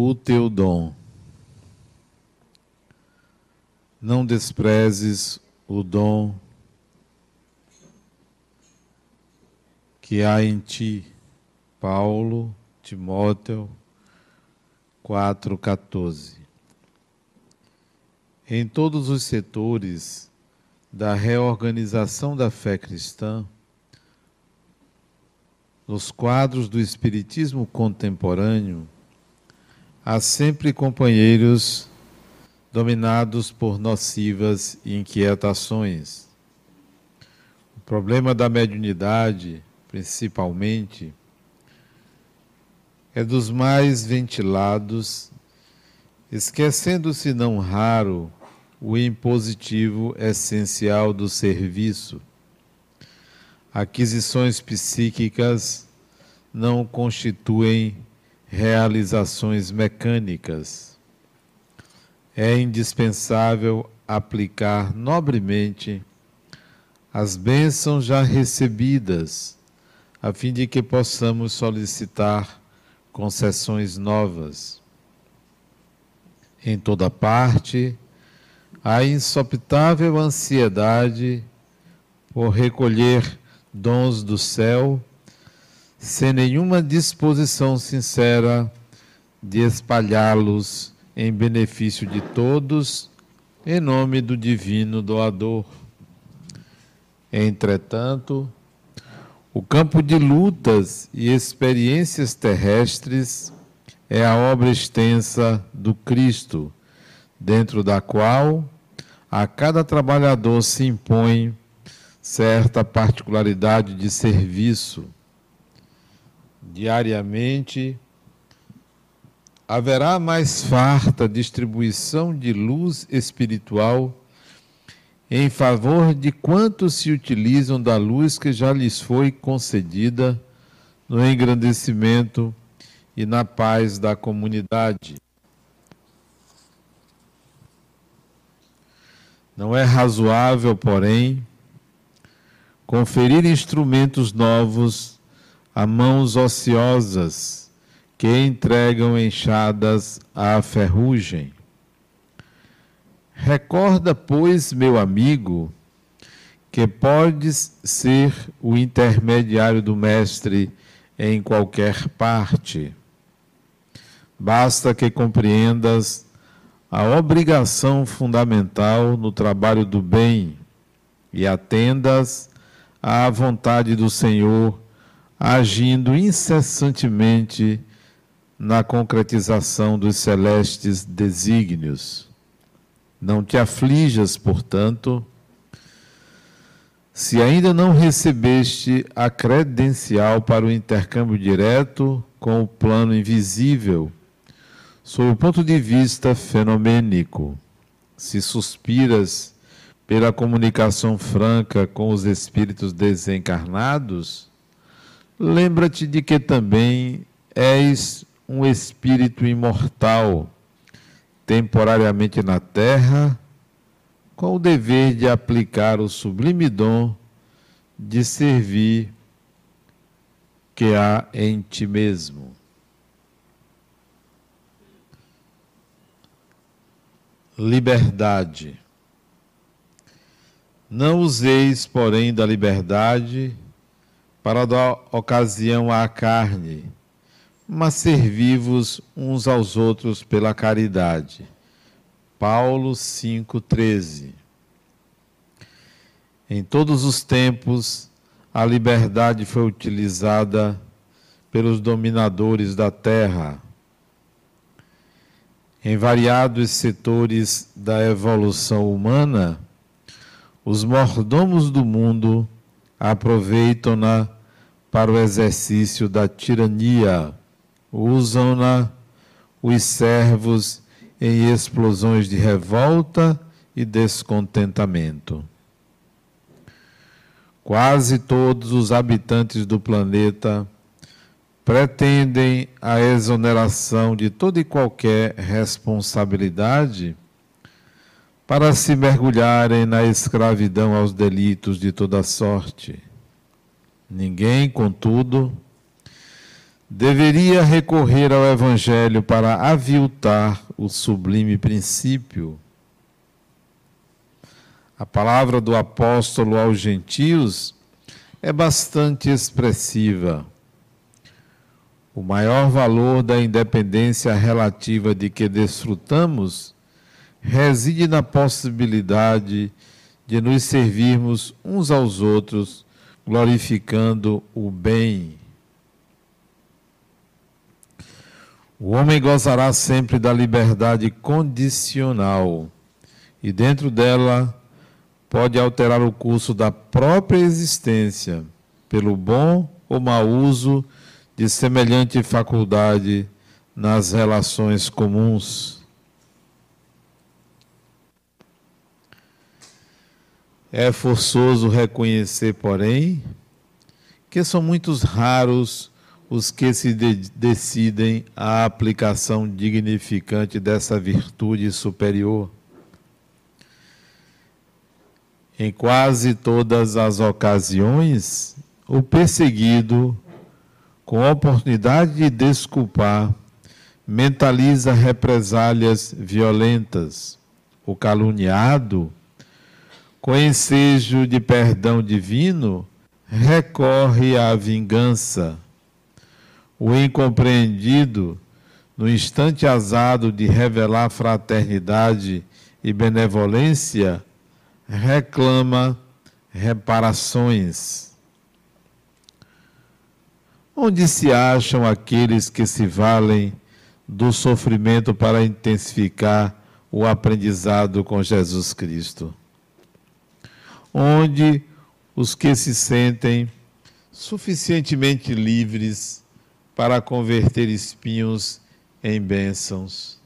o teu dom. Não desprezes o dom que há em ti. Paulo, Timóteo 4,14. Em todos os setores da reorganização da fé cristã, nos quadros do Espiritismo contemporâneo, há sempre companheiros dominados por nocivas inquietações. O problema da mediunidade principalmente, é dos mais ventilados, esquecendo-se não raro o impositivo essencial do serviço. Aquisições psíquicas não constituem realizações mecânicas. É indispensável aplicar nobremente as bênçãos já recebidas a fim de que possamos solicitar concessões novas. Em toda parte, a insopitável ansiedade por recolher dons do céu, sem nenhuma disposição sincera de espalhá-los em benefício de todos, em nome do divino doador. Entretanto, o campo de lutas e experiências terrestres é a obra extensa do Cristo, dentro da qual a cada trabalhador se impõe certa particularidade de serviço. Diariamente, haverá mais farta distribuição de luz espiritual em favor de quantos se utilizam da luz que já lhes foi concedida no engrandecimento e na paz da comunidade. Não é razoável, porém, conferir instrumentos novos a mãos ociosas que entregam enxadas à ferrugem. Recorda, pois, meu amigo, que podes ser o intermediário do Mestre em qualquer parte. Basta que compreendas a obrigação fundamental no trabalho do bem e atendas à vontade do Senhor, agindo incessantemente na concretização dos celestes desígnios. Não te aflijas, portanto, se ainda não recebeste a credencial para o intercâmbio direto com o plano invisível, sob o ponto de vista fenomênico. Se suspiras pela comunicação franca com os espíritos desencarnados, lembra-te de que também és um espírito imortal temporariamente na terra, com o dever de aplicar o sublime dom de servir que há em ti mesmo. Liberdade. Não useis, porém, da liberdade para dar ocasião à carne mas servi-vos uns aos outros pela caridade. Paulo 5,13 Em todos os tempos, a liberdade foi utilizada pelos dominadores da terra. Em variados setores da evolução humana, os mordomos do mundo aproveitam-na para o exercício da tirania usam-na os servos em explosões de revolta e descontentamento. Quase todos os habitantes do planeta pretendem a exoneração de toda e qualquer responsabilidade para se mergulharem na escravidão aos delitos de toda sorte. Ninguém, contudo, deveria recorrer ao Evangelho para aviltar o sublime princípio. A palavra do apóstolo aos gentios é bastante expressiva. O maior valor da independência relativa de que desfrutamos reside na possibilidade de nos servirmos uns aos outros, glorificando o bem. O homem gozará sempre da liberdade condicional e, dentro dela, pode alterar o curso da própria existência pelo bom ou mau uso de semelhante faculdade nas relações comuns. É forçoso reconhecer, porém, que são muitos raros os que se de decidem à aplicação dignificante dessa virtude superior. Em quase todas as ocasiões, o perseguido, com a oportunidade de desculpar, mentaliza represálias violentas. O caluniado, com ensejo de perdão divino, recorre à vingança o incompreendido, no instante azado de revelar fraternidade e benevolência, reclama reparações. Onde se acham aqueles que se valem do sofrimento para intensificar o aprendizado com Jesus Cristo? Onde os que se sentem suficientemente livres para converter espinhos em bênçãos.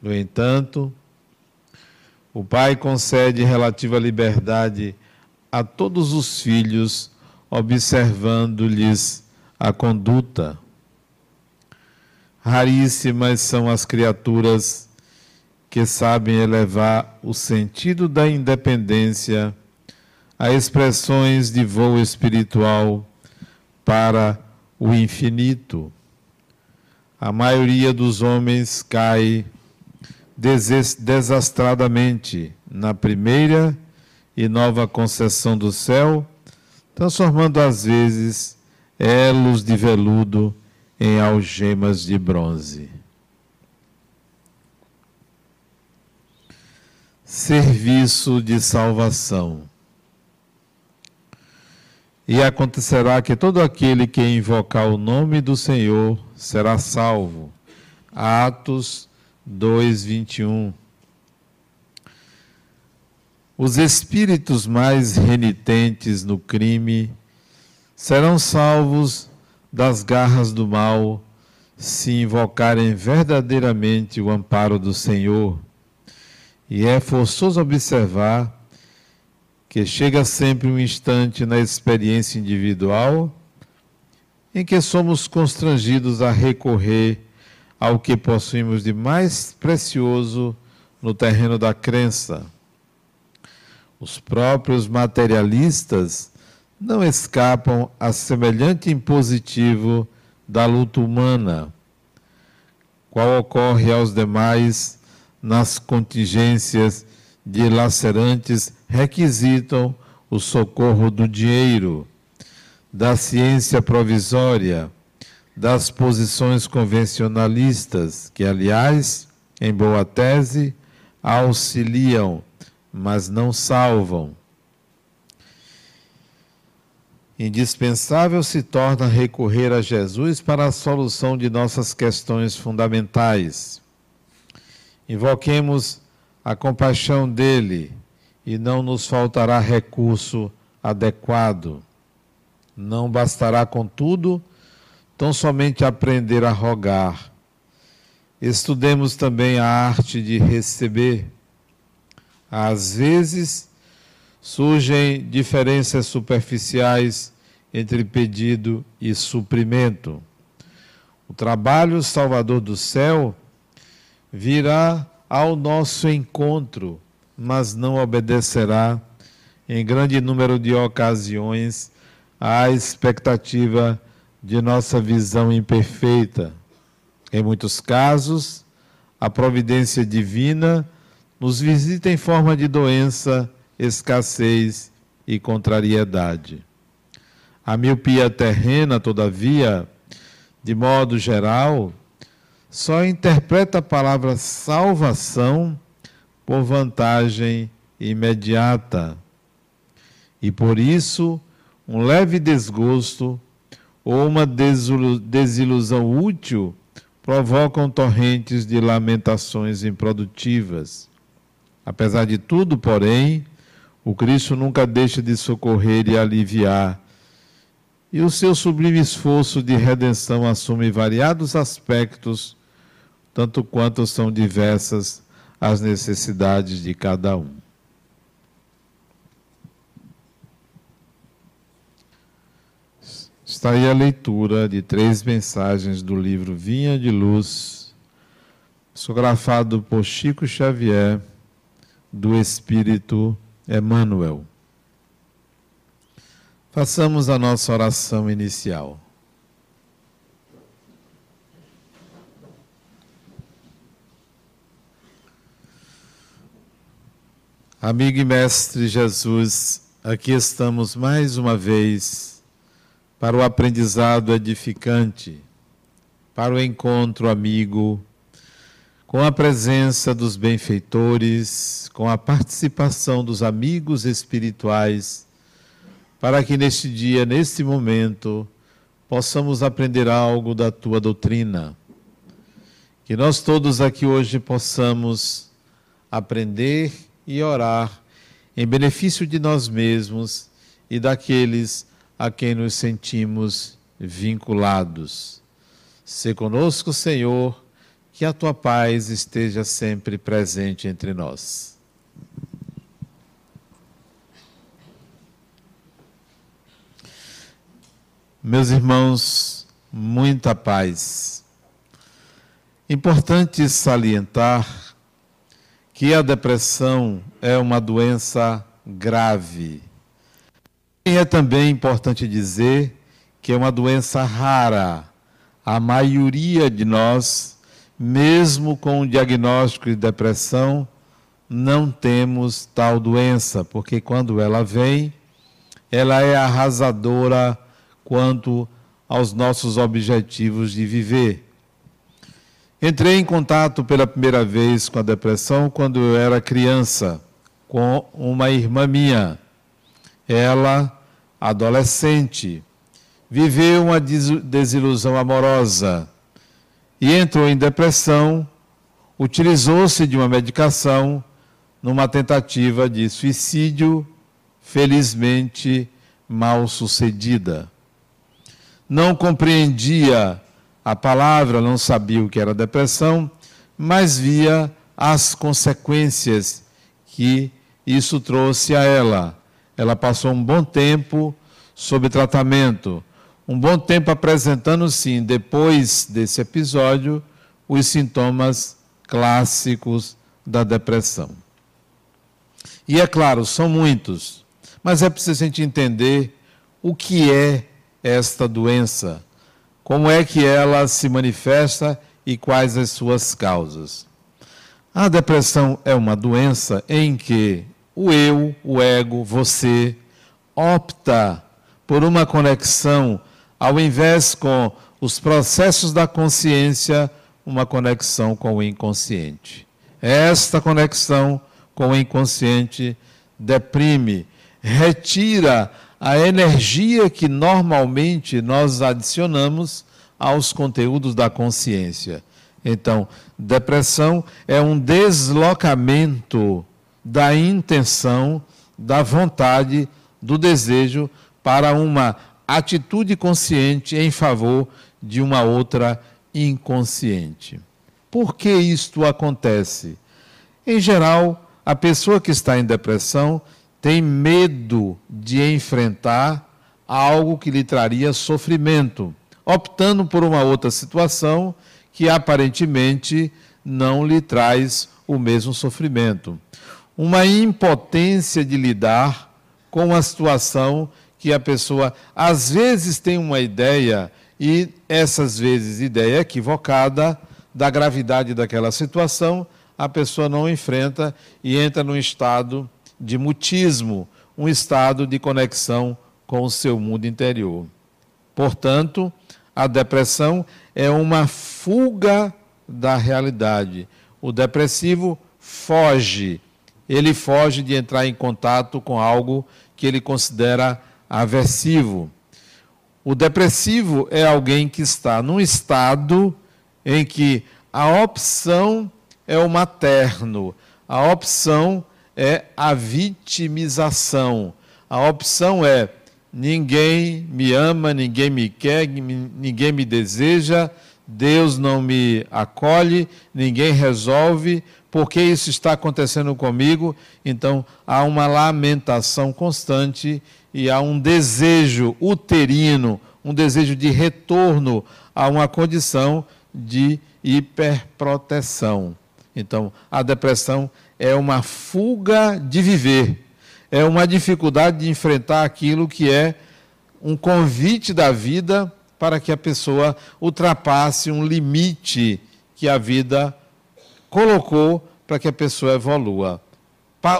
No entanto, o Pai concede relativa liberdade a todos os filhos, observando-lhes a conduta. Raríssimas são as criaturas que sabem elevar o sentido da independência a expressões de voo espiritual para o infinito. A maioria dos homens cai desastradamente na primeira e nova concessão do céu, transformando às vezes elos de veludo em algemas de bronze. Serviço de salvação. E acontecerá que todo aquele que invocar o nome do Senhor será salvo. Atos 2, 21. Os espíritos mais renitentes no crime serão salvos das garras do mal se invocarem verdadeiramente o amparo do Senhor. E é forçoso observar que chega sempre um instante na experiência individual em que somos constrangidos a recorrer ao que possuímos de mais precioso no terreno da crença. Os próprios materialistas não escapam a semelhante impositivo da luta humana, qual ocorre aos demais nas contingências dilacerantes requisitam o socorro do dinheiro, da ciência provisória, das posições convencionalistas, que, aliás, em boa tese, auxiliam, mas não salvam. Indispensável se torna recorrer a Jesus para a solução de nossas questões fundamentais. Invoquemos a compaixão dele e não nos faltará recurso adequado. Não bastará, contudo, tão somente aprender a rogar. Estudemos também a arte de receber. Às vezes, surgem diferenças superficiais entre pedido e suprimento. O trabalho salvador do céu virá ao nosso encontro, mas não obedecerá, em grande número de ocasiões, à expectativa de nossa visão imperfeita. Em muitos casos, a providência divina nos visita em forma de doença, escassez e contrariedade. A miopia terrena, todavia, de modo geral, só interpreta a palavra salvação por vantagem imediata. E por isso, um leve desgosto ou uma desilusão útil provocam torrentes de lamentações improdutivas. Apesar de tudo, porém, o Cristo nunca deixa de socorrer e aliviar. E o seu sublime esforço de redenção assume variados aspectos, tanto quanto são diversas as necessidades de cada um. Está aí a leitura de três mensagens do livro Vinha de Luz, psicografado por Chico Xavier, do Espírito Emmanuel. Façamos a nossa oração inicial. Amigo e Mestre Jesus, aqui estamos mais uma vez para o aprendizado edificante, para o encontro amigo, com a presença dos benfeitores, com a participação dos amigos espirituais, para que neste dia, neste momento, possamos aprender algo da tua doutrina. Que nós todos aqui hoje possamos aprender e orar em benefício de nós mesmos e daqueles a quem nos sentimos vinculados. Se conosco, Senhor, que a tua paz esteja sempre presente entre nós. Meus irmãos, muita paz. Importante salientar que a depressão é uma doença grave e é também importante dizer que é uma doença rara. A maioria de nós, mesmo com o diagnóstico de depressão, não temos tal doença, porque quando ela vem, ela é arrasadora quanto aos nossos objetivos de viver. Entrei em contato pela primeira vez com a depressão quando eu era criança, com uma irmã minha. Ela adolescente, viveu uma desilusão amorosa e entrou em depressão, utilizou-se de uma medicação numa tentativa de suicídio, felizmente mal sucedida. Não compreendia a palavra, não sabia o que era depressão, mas via as consequências que isso trouxe a ela ela passou um bom tempo sob tratamento, um bom tempo apresentando, sim, depois desse episódio, os sintomas clássicos da depressão. E é claro, são muitos, mas é preciso a gente entender o que é esta doença, como é que ela se manifesta e quais as suas causas. A depressão é uma doença em que o eu, o ego, você, opta por uma conexão, ao invés com os processos da consciência, uma conexão com o inconsciente. Esta conexão com o inconsciente deprime, retira a energia que normalmente nós adicionamos aos conteúdos da consciência. Então, depressão é um deslocamento da intenção, da vontade, do desejo para uma atitude consciente em favor de uma outra inconsciente. Por que isto acontece? Em geral, a pessoa que está em depressão tem medo de enfrentar algo que lhe traria sofrimento, optando por uma outra situação que aparentemente não lhe traz o mesmo sofrimento. Uma impotência de lidar com a situação que a pessoa às vezes tem uma ideia e essas vezes ideia equivocada da gravidade daquela situação, a pessoa não enfrenta e entra num estado de mutismo, um estado de conexão com o seu mundo interior. Portanto, a depressão é uma fuga da realidade. O depressivo foge, ele foge de entrar em contato com algo que ele considera aversivo. O depressivo é alguém que está num estado em que a opção é o materno, a opção é a vitimização, a opção é ninguém me ama, ninguém me quer, ninguém me deseja, Deus não me acolhe, ninguém resolve, porque isso está acontecendo comigo? Então há uma lamentação constante e há um desejo uterino, um desejo de retorno a uma condição de hiperproteção. Então, a depressão é uma fuga de viver, é uma dificuldade de enfrentar aquilo que é um convite da vida para que a pessoa ultrapasse um limite que a vida colocou para que a pessoa evolua.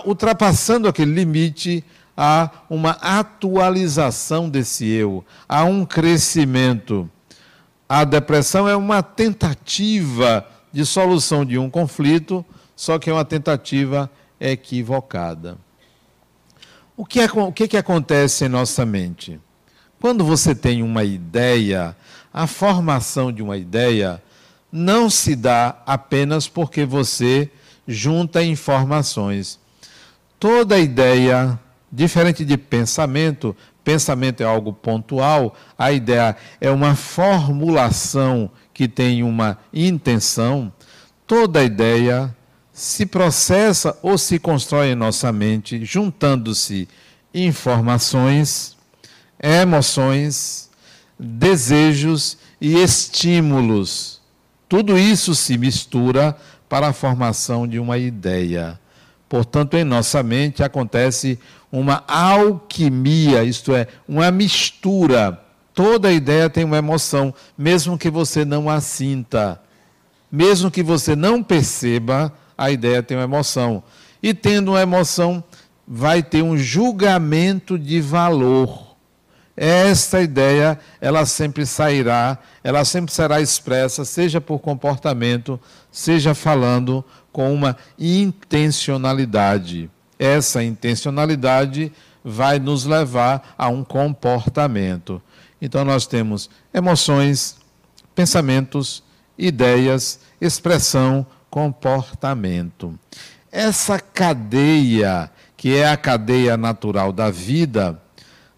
Ultrapassando aquele limite, há uma atualização desse eu, há um crescimento. A depressão é uma tentativa de solução de um conflito, só que é uma tentativa equivocada. O que, é, o que, que acontece em nossa mente? Quando você tem uma ideia, a formação de uma ideia não se dá apenas porque você junta informações. Toda ideia Diferente de pensamento, pensamento é algo pontual, a ideia é uma formulação que tem uma intenção. Toda ideia se processa ou se constrói em nossa mente, juntando-se informações, emoções, desejos e estímulos. Tudo isso se mistura para a formação de uma ideia. Portanto, em nossa mente acontece uma alquimia, isto é, uma mistura. Toda ideia tem uma emoção, mesmo que você não a sinta. Mesmo que você não perceba, a ideia tem uma emoção. E tendo uma emoção, vai ter um julgamento de valor. Esta ideia, ela sempre sairá, ela sempre será expressa, seja por comportamento, seja falando com uma intencionalidade. Essa intencionalidade vai nos levar a um comportamento. Então, nós temos emoções, pensamentos, ideias, expressão, comportamento. Essa cadeia, que é a cadeia natural da vida,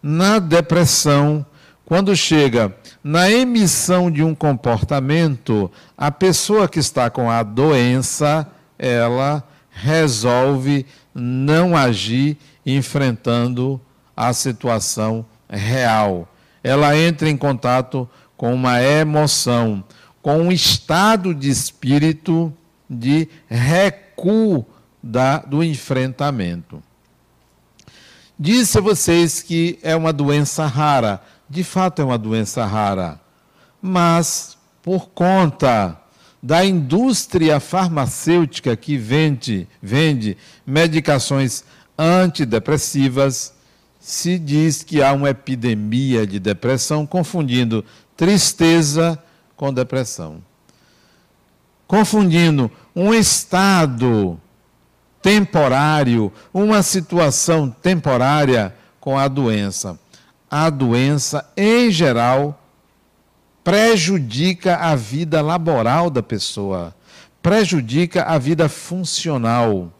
na depressão, quando chega na emissão de um comportamento, a pessoa que está com a doença, ela resolve não agir enfrentando a situação real. Ela entra em contato com uma emoção, com um estado de espírito de recuo da, do enfrentamento. Disse a vocês que é uma doença rara. De fato, é uma doença rara. Mas, por conta da indústria farmacêutica que vende, vende medicações antidepressivas, se diz que há uma epidemia de depressão, confundindo tristeza com depressão. Confundindo um estado temporário, uma situação temporária com a doença. A doença, em geral, prejudica a vida laboral da pessoa, prejudica a vida funcional.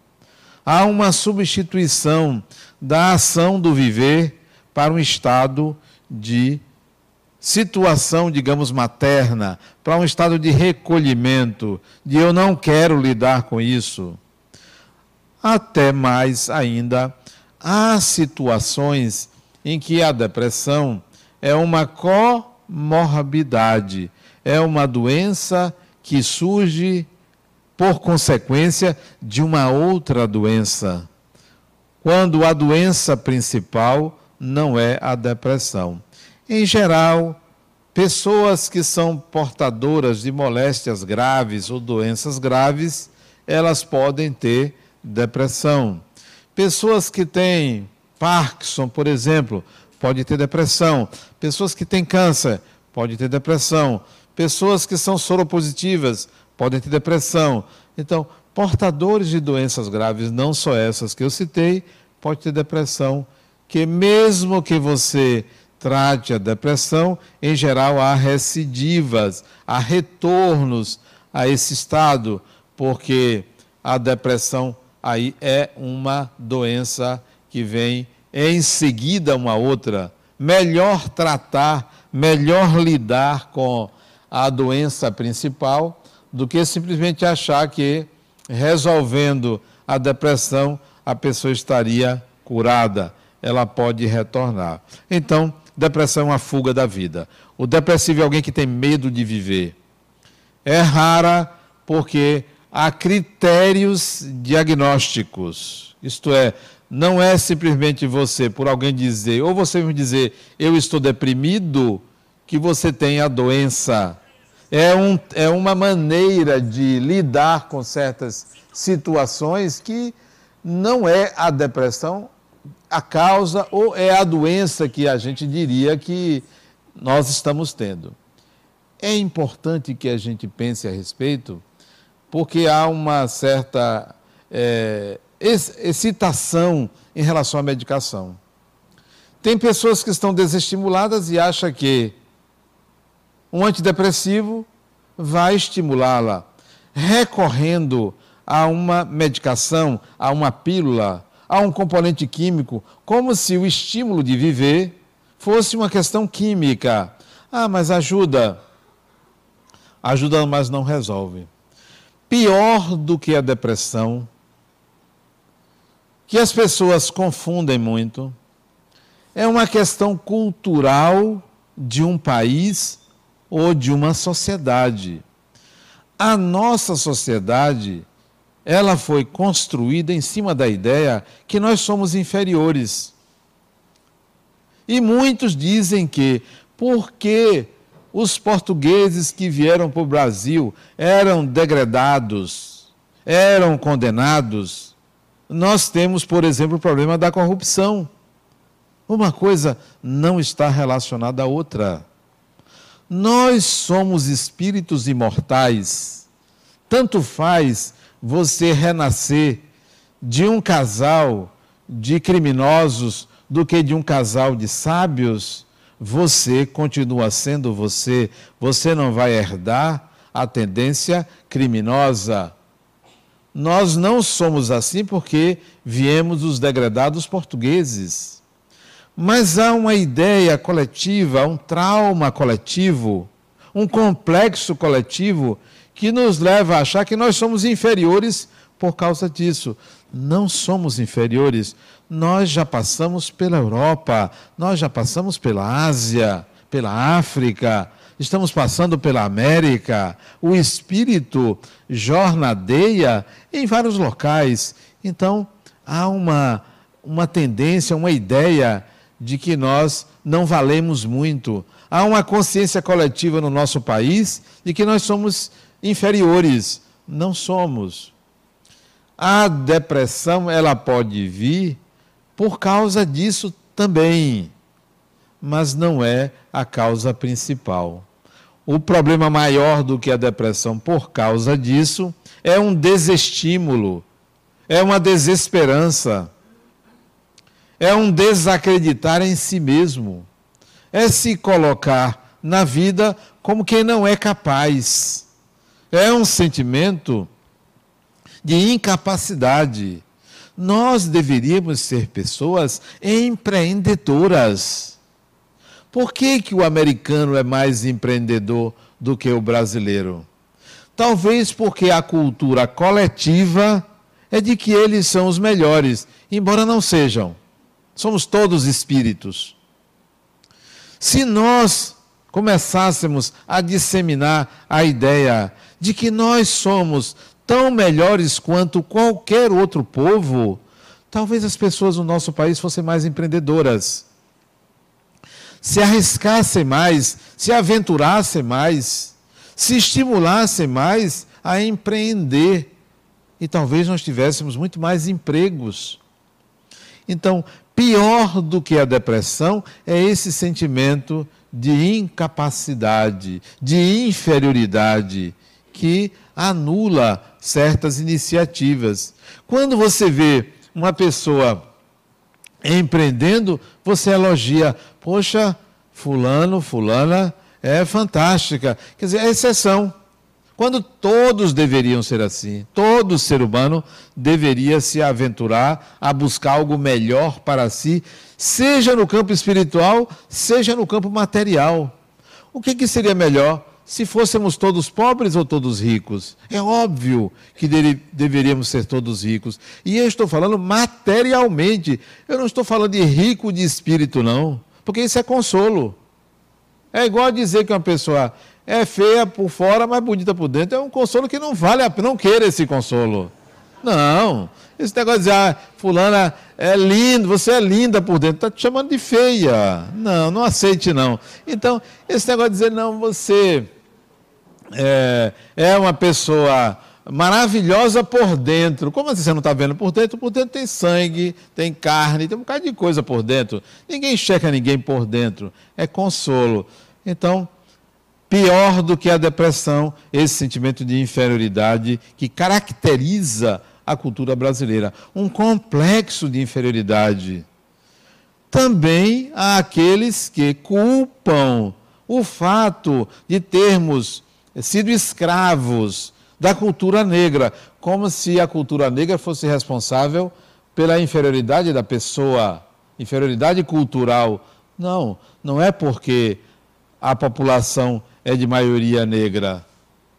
Há uma substituição da ação do viver para um estado de situação, digamos, materna, para um estado de recolhimento, de eu não quero lidar com isso. Até mais ainda, há situações em que a depressão é uma co morbidade. É uma doença que surge por consequência de uma outra doença. Quando a doença principal não é a depressão. Em geral, Pessoas que são portadoras de moléstias graves ou doenças graves, elas podem ter depressão. Pessoas que têm Parkinson, por exemplo, pode ter depressão. Pessoas que têm câncer, pode ter depressão. Pessoas que são soropositivas, podem ter depressão. Então, portadores de doenças graves, não só essas que eu citei, pode ter depressão, que mesmo que você trate a depressão, em geral há recidivas, há retornos a esse estado, porque a depressão aí é uma doença que vem em seguida uma outra. Melhor tratar, melhor lidar com a doença principal do que simplesmente achar que resolvendo a depressão a pessoa estaria curada. Ela pode retornar. Então, depressão é uma fuga da vida. O depressivo é alguém que tem medo de viver. É rara porque há critérios diagnósticos. Isto é, não é simplesmente você, por alguém dizer, ou você me dizer, eu estou deprimido, que você tem a doença. É, um, é uma maneira de lidar com certas situações que não é a depressão a causa ou é a doença que a gente diria que nós estamos tendo. É importante que a gente pense a respeito, porque há uma certa é, excitação em relação à medicação. Tem pessoas que estão desestimuladas e acham que um antidepressivo vai estimulá-la, recorrendo a uma medicação, a uma pílula, a um componente químico, como se o estímulo de viver fosse uma questão química. Ah, mas ajuda. Ajuda, mas não resolve. Pior do que a depressão, que as pessoas confundem muito, é uma questão cultural de um país ou de uma sociedade. A nossa sociedade ela foi construída em cima da ideia que nós somos inferiores. E muitos dizem que, porque os portugueses que vieram para o Brasil eram degradados, eram condenados, nós temos, por exemplo, o problema da corrupção. Uma coisa não está relacionada à outra. Nós somos espíritos imortais. Tanto faz você renascer de um casal de criminosos do que de um casal de sábios, você continua sendo você, você não vai herdar a tendência criminosa. Nós não somos assim porque viemos dos degradados portugueses. Mas há uma ideia coletiva, um trauma coletivo, um complexo coletivo que nos leva a achar que nós somos inferiores por causa disso. Não somos inferiores. Nós já passamos pela Europa, nós já passamos pela Ásia, pela África, estamos passando pela América. O espírito jornadeia em vários locais. Então, há uma, uma tendência, uma ideia de que nós não valemos muito. Há uma consciência coletiva no nosso país de que nós somos inferiores. Não somos. A depressão ela pode vir por causa disso também, mas não é a causa principal. O problema maior do que a depressão por causa disso é um desestímulo, é uma desesperança, é um desacreditar em si mesmo, é se colocar na vida como quem não é capaz é um sentimento de incapacidade. Nós deveríamos ser pessoas empreendedoras. Por que, que o americano é mais empreendedor do que o brasileiro? Talvez porque a cultura coletiva é de que eles são os melhores, embora não sejam. Somos todos espíritos. Se nós começássemos a disseminar a ideia de que nós somos tão melhores quanto qualquer outro povo, talvez as pessoas no nosso país fossem mais empreendedoras. se arriscassem mais, se aventurassem mais, se estimulassem mais a empreender. E talvez nós tivéssemos muito mais empregos. Então, pior do que a depressão é esse sentimento de incapacidade, de inferioridade, que anula certas iniciativas. Quando você vê uma pessoa empreendendo, você elogia, poxa, fulano, fulana é fantástica. Quer dizer, é exceção. Quando todos deveriam ser assim, todo ser humano deveria se aventurar a buscar algo melhor para si, seja no campo espiritual, seja no campo material. O que, que seria melhor? Se fôssemos todos pobres ou todos ricos. É óbvio que dele, deveríamos ser todos ricos. E eu estou falando materialmente. Eu não estou falando de rico de espírito, não. Porque isso é consolo. É igual dizer que uma pessoa é feia por fora, mas bonita por dentro. É um consolo que não vale a pena. Não queira esse consolo. Não. Esse negócio de dizer, ah, fulana é lindo, você é linda por dentro, está te chamando de feia. Não, não aceite não. Então, esse negócio de dizer, não, você é, é uma pessoa maravilhosa por dentro. Como assim você não está vendo por dentro? Por dentro tem sangue, tem carne, tem um bocado de coisa por dentro. Ninguém checa ninguém por dentro. É consolo. Então, pior do que a depressão, esse sentimento de inferioridade que caracteriza a cultura brasileira. Um complexo de inferioridade. Também há aqueles que culpam o fato de termos sido escravos da cultura negra, como se a cultura negra fosse responsável pela inferioridade da pessoa, inferioridade cultural. Não, não é porque a população é de maioria negra.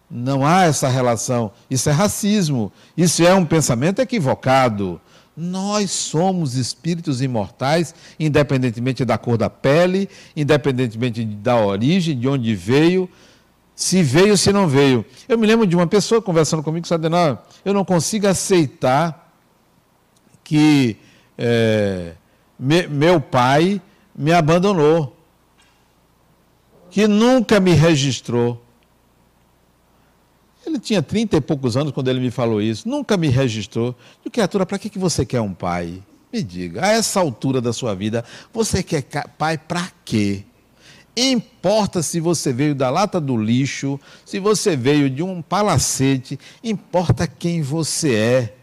Não há essa relação. Isso é racismo. Isso é um pensamento equivocado. Nós somos espíritos imortais, independentemente da cor da pele, independentemente da origem, de onde veio, se veio, se não veio. Eu me lembro de uma pessoa conversando comigo, sabe, não, eu não consigo aceitar que é, me, meu pai me abandonou, que nunca me registrou. Ele tinha trinta e poucos anos quando ele me falou isso, nunca me registrou. E criatura, para que, que você quer um pai? Me diga, a essa altura da sua vida, você quer pai para quê? Importa se você veio da lata do lixo, se você veio de um palacete, importa quem você é.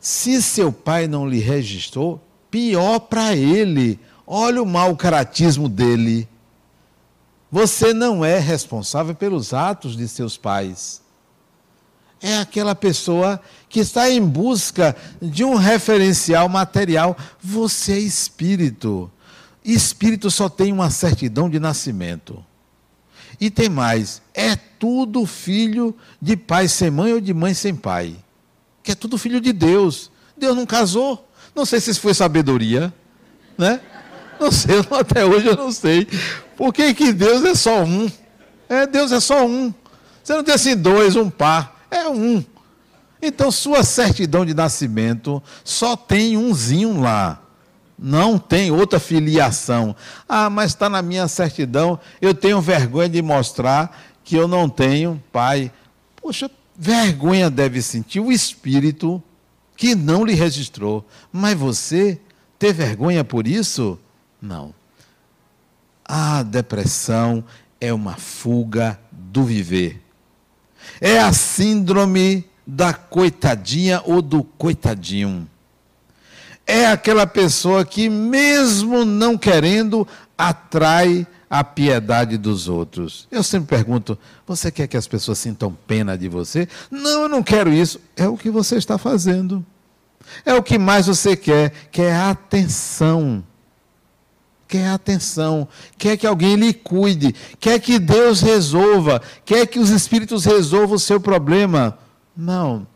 Se seu pai não lhe registrou, pior para ele. Olha o mau caratismo dele. Você não é responsável pelos atos de seus pais. É aquela pessoa que está em busca de um referencial material. Você é espírito. Espírito só tem uma certidão de nascimento. E tem mais, é tudo filho de pai sem mãe ou de mãe sem pai. Que é tudo filho de Deus. Deus não casou. Não sei se isso foi sabedoria, né? Não sei, até hoje eu não sei. Por que, que Deus é só um? É, Deus é só um. Você não tem assim dois, um par. É um. Então, sua certidão de nascimento só tem umzinho lá. Não tem outra filiação. Ah, mas está na minha certidão, eu tenho vergonha de mostrar que eu não tenho pai. Poxa, vergonha deve sentir o espírito que não lhe registrou. Mas você ter vergonha por isso? Não. A depressão é uma fuga do viver. É a síndrome da coitadinha ou do coitadinho é aquela pessoa que, mesmo não querendo, atrai a piedade dos outros. Eu sempre pergunto: você quer que as pessoas sintam pena de você? Não, eu não quero isso. É o que você está fazendo. É o que mais você quer, quer atenção. Quer atenção, quer que alguém lhe cuide, quer que Deus resolva, quer que os espíritos resolvam o seu problema. Não,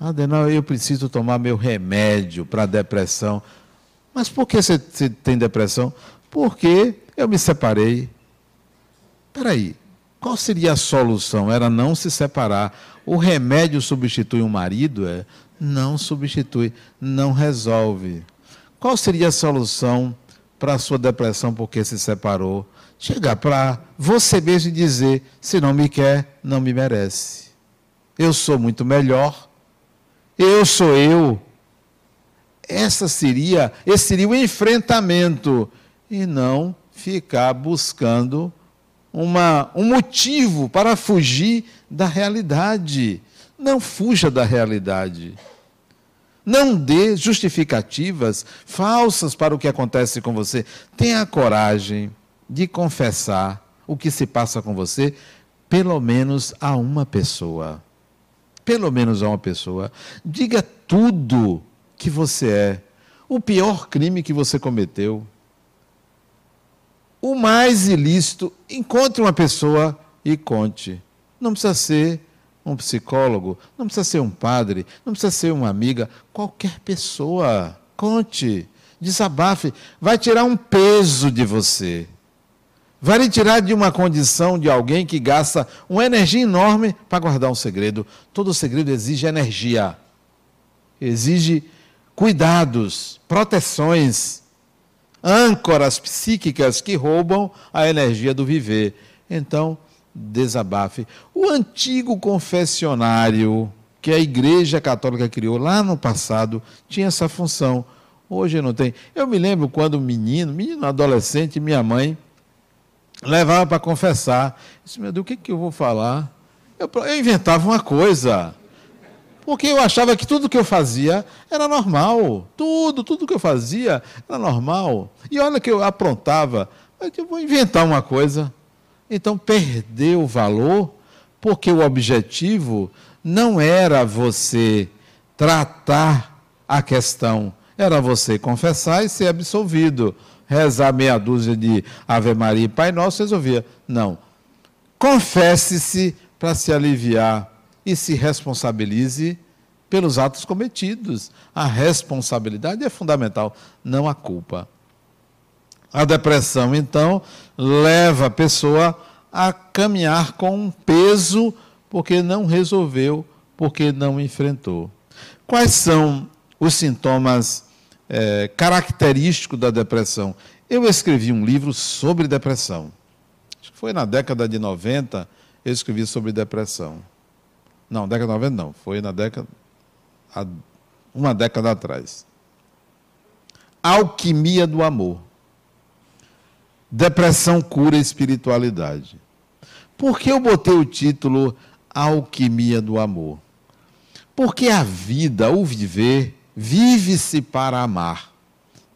Adenal, eu preciso tomar meu remédio para depressão. Mas por que você, tem depressão? Porque eu me separei. Espera aí, qual seria a solução? Era não se separar. O remédio substitui o marido? É? Não substitui, não resolve. Qual seria a solução para a sua depressão porque se separou. Chegar para você mesmo e dizer: se não me quer, não me merece. Eu sou muito melhor. Eu sou eu. Essa seria, esse seria o enfrentamento e não ficar buscando uma, um motivo para fugir da realidade. Não fuja da realidade. Não dê justificativas falsas para o que acontece com você. Tenha a coragem de confessar o que se passa com você, pelo menos a uma pessoa. Pelo menos a uma pessoa. Diga tudo que você é. O pior crime que você cometeu. O mais ilícito. Encontre uma pessoa e conte. Não precisa ser um psicólogo, não precisa ser um padre, não precisa ser uma amiga, qualquer pessoa. Conte, desabafe, vai tirar um peso de você. Vai lhe tirar de uma condição de alguém que gasta uma energia enorme para guardar um segredo. Todo segredo exige energia, exige cuidados, proteções, âncoras psíquicas que roubam a energia do viver. Então, desabafe. O antigo confessionário que a Igreja Católica criou lá no passado tinha essa função. Hoje não tem. Eu me lembro quando menino, menino adolescente, minha mãe levava para confessar. Eu disse, meu Deus, o que, que eu vou falar? Eu, eu inventava uma coisa. Porque eu achava que tudo que eu fazia era normal. Tudo, tudo que eu fazia era normal. E olha que eu aprontava. Eu vou inventar uma coisa. Então perdeu o valor, porque o objetivo não era você tratar a questão, era você confessar e ser absolvido. Rezar meia dúzia de Ave Maria e Pai Nosso resolvia. Não. Confesse-se para se aliviar e se responsabilize pelos atos cometidos. A responsabilidade é fundamental, não a culpa. A depressão, então, leva a pessoa a caminhar com um peso porque não resolveu, porque não enfrentou. Quais são os sintomas é, característicos da depressão? Eu escrevi um livro sobre depressão. Acho que foi na década de 90, eu escrevi sobre depressão. Não, década de 90 não, foi na década. uma década atrás. Alquimia do amor. Depressão cura espiritualidade. Por que eu botei o título Alquimia do Amor? Porque a vida, o viver, vive-se para amar.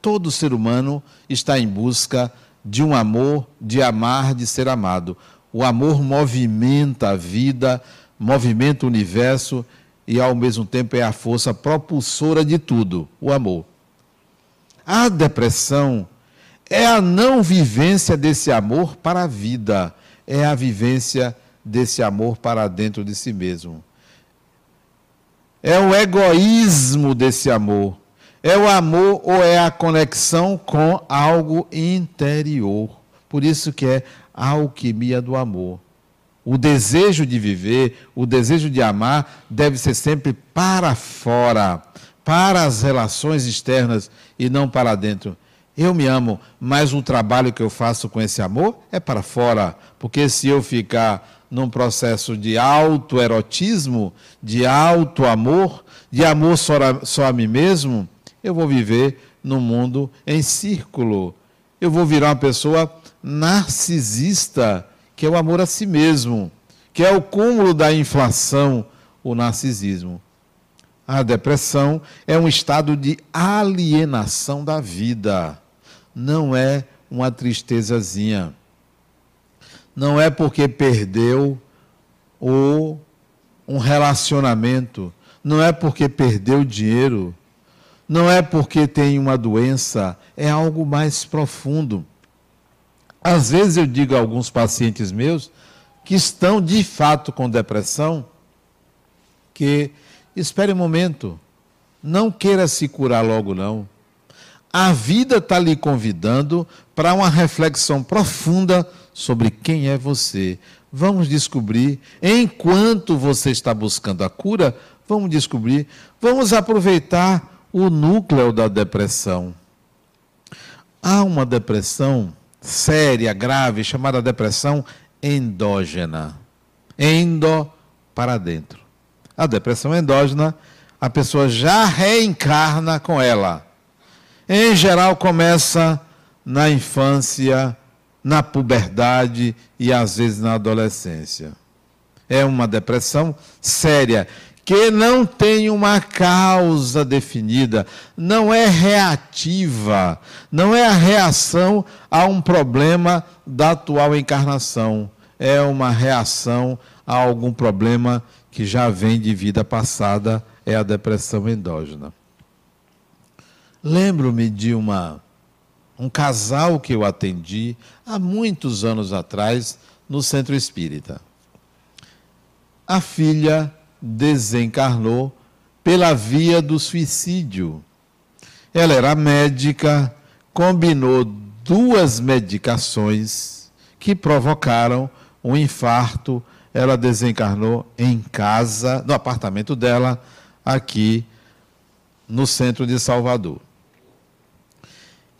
Todo ser humano está em busca de um amor, de amar, de ser amado. O amor movimenta a vida, movimenta o universo e, ao mesmo tempo, é a força propulsora de tudo o amor. A depressão é a não vivência desse amor para a vida, é a vivência desse amor para dentro de si mesmo. É o egoísmo desse amor. É o amor ou é a conexão com algo interior. Por isso que é a alquimia do amor. O desejo de viver, o desejo de amar deve ser sempre para fora, para as relações externas e não para dentro. Eu me amo, mas o trabalho que eu faço com esse amor é para fora. Porque se eu ficar num processo de autoerotismo, de auto-amor, de amor só a, só a mim mesmo, eu vou viver num mundo em círculo. Eu vou virar uma pessoa narcisista, que é o amor a si mesmo, que é o cúmulo da inflação, o narcisismo. A depressão é um estado de alienação da vida não é uma tristezazinha. Não é porque perdeu ou um relacionamento, não é porque perdeu dinheiro, não é porque tem uma doença, é algo mais profundo. Às vezes eu digo a alguns pacientes meus que estão de fato com depressão que espere um momento, não queira se curar logo não. A vida está lhe convidando para uma reflexão profunda sobre quem é você. Vamos descobrir, enquanto você está buscando a cura, vamos descobrir, vamos aproveitar o núcleo da depressão. Há uma depressão séria, grave, chamada depressão endógena. Endo para dentro. A depressão endógena, a pessoa já reencarna com ela. Em geral, começa na infância, na puberdade e às vezes na adolescência. É uma depressão séria que não tem uma causa definida, não é reativa, não é a reação a um problema da atual encarnação, é uma reação a algum problema que já vem de vida passada, é a depressão endógena. Lembro-me de uma um casal que eu atendi há muitos anos atrás no centro espírita. A filha desencarnou pela via do suicídio. Ela era médica, combinou duas medicações que provocaram um infarto. Ela desencarnou em casa, no apartamento dela, aqui no centro de Salvador.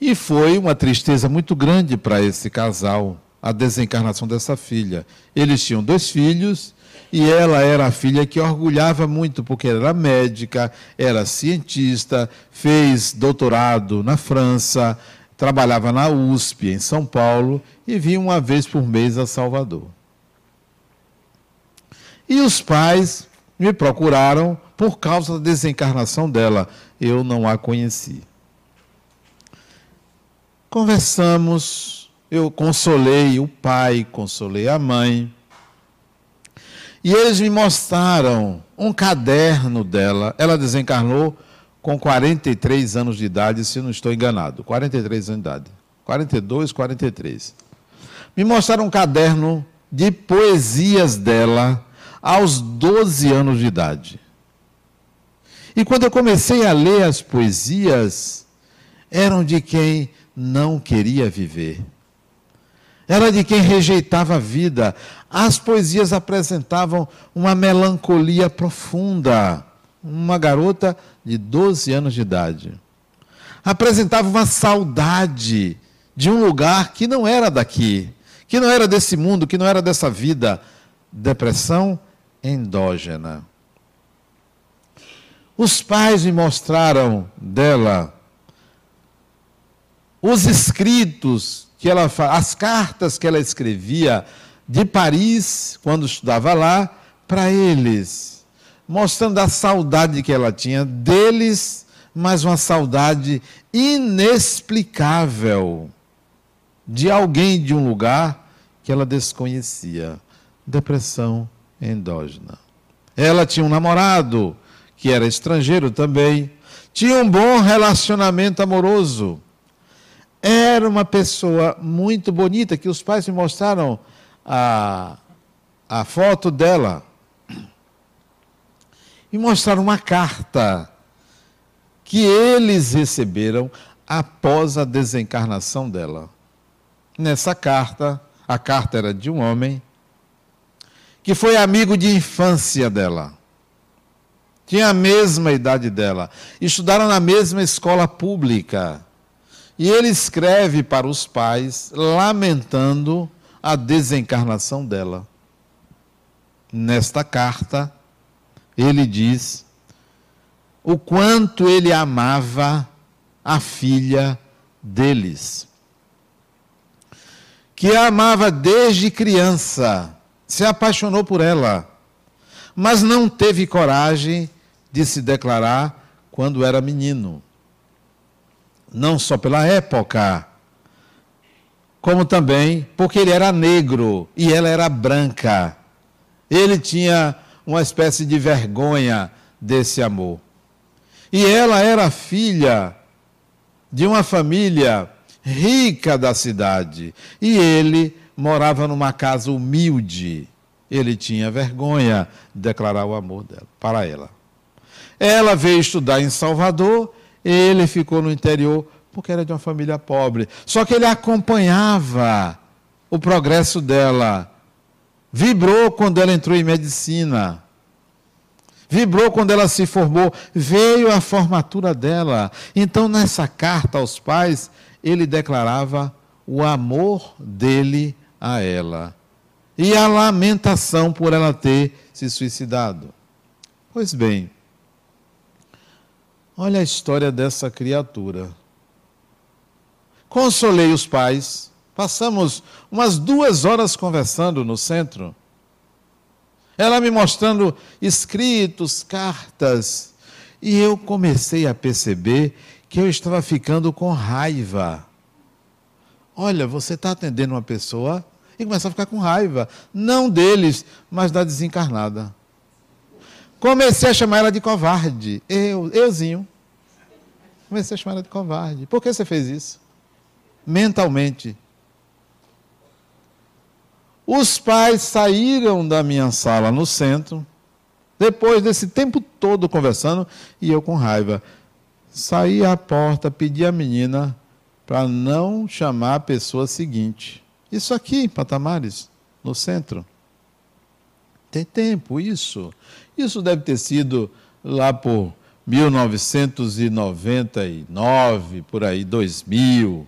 E foi uma tristeza muito grande para esse casal, a desencarnação dessa filha. Eles tinham dois filhos e ela era a filha que orgulhava muito, porque era médica, era cientista, fez doutorado na França, trabalhava na USP, em São Paulo, e vinha uma vez por mês a Salvador. E os pais me procuraram por causa da desencarnação dela. Eu não a conheci. Conversamos, eu consolei o pai, consolei a mãe. E eles me mostraram um caderno dela. Ela desencarnou com 43 anos de idade, se não estou enganado. 43 anos de idade. 42, 43. Me mostraram um caderno de poesias dela aos 12 anos de idade. E quando eu comecei a ler as poesias, eram de quem não queria viver. Era de quem rejeitava a vida. As poesias apresentavam uma melancolia profunda. Uma garota de 12 anos de idade. Apresentava uma saudade de um lugar que não era daqui, que não era desse mundo, que não era dessa vida. Depressão endógena. Os pais me mostraram dela os escritos que ela as cartas que ela escrevia de Paris quando estudava lá para eles, mostrando a saudade que ela tinha deles, mas uma saudade inexplicável de alguém de um lugar que ela desconhecia. Depressão endógena. Ela tinha um namorado que era estrangeiro também, tinha um bom relacionamento amoroso era uma pessoa muito bonita, que os pais me mostraram a, a foto dela. E mostraram uma carta que eles receberam após a desencarnação dela. Nessa carta, a carta era de um homem que foi amigo de infância dela. Tinha a mesma idade dela. Estudaram na mesma escola pública. E ele escreve para os pais, lamentando a desencarnação dela. Nesta carta, ele diz o quanto ele amava a filha deles. Que a amava desde criança, se apaixonou por ela, mas não teve coragem de se declarar quando era menino não só pela época, como também porque ele era negro e ela era branca. Ele tinha uma espécie de vergonha desse amor. E ela era filha de uma família rica da cidade. E ele morava numa casa humilde. Ele tinha vergonha de declarar o amor dela, para ela. Ela veio estudar em Salvador ele ficou no interior porque era de uma família pobre. Só que ele acompanhava o progresso dela. Vibrou quando ela entrou em medicina. Vibrou quando ela se formou. Veio a formatura dela. Então, nessa carta aos pais, ele declarava o amor dele a ela e a lamentação por ela ter se suicidado. Pois bem, olha a história dessa criatura. Consolei os pais, passamos umas duas horas conversando no centro. Ela me mostrando escritos, cartas, e eu comecei a perceber que eu estava ficando com raiva. Olha, você está atendendo uma pessoa e começa a ficar com raiva, não deles, mas da desencarnada. Comecei a chamar ela de covarde. Eu, euzinho. Comecei a chamar ela de covarde. Por que você fez isso? Mentalmente. Os pais saíram da minha sala no centro, depois desse tempo todo conversando, e eu com raiva. Saí à porta, pedi à menina para não chamar a pessoa seguinte. Isso aqui, Patamares, no centro. Tem tempo isso. Isso deve ter sido lá por 1999, por aí, 2000.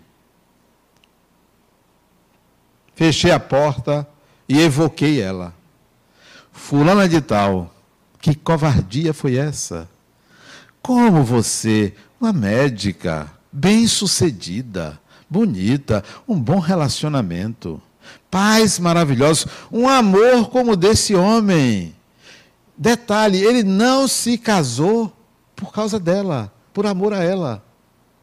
Fechei a porta e evoquei ela. Fulana de tal, que covardia foi essa? Como você, uma médica, bem-sucedida, bonita, um bom relacionamento, pais maravilhosos, um amor como desse homem. Detalhe, ele não se casou por causa dela, por amor a ela.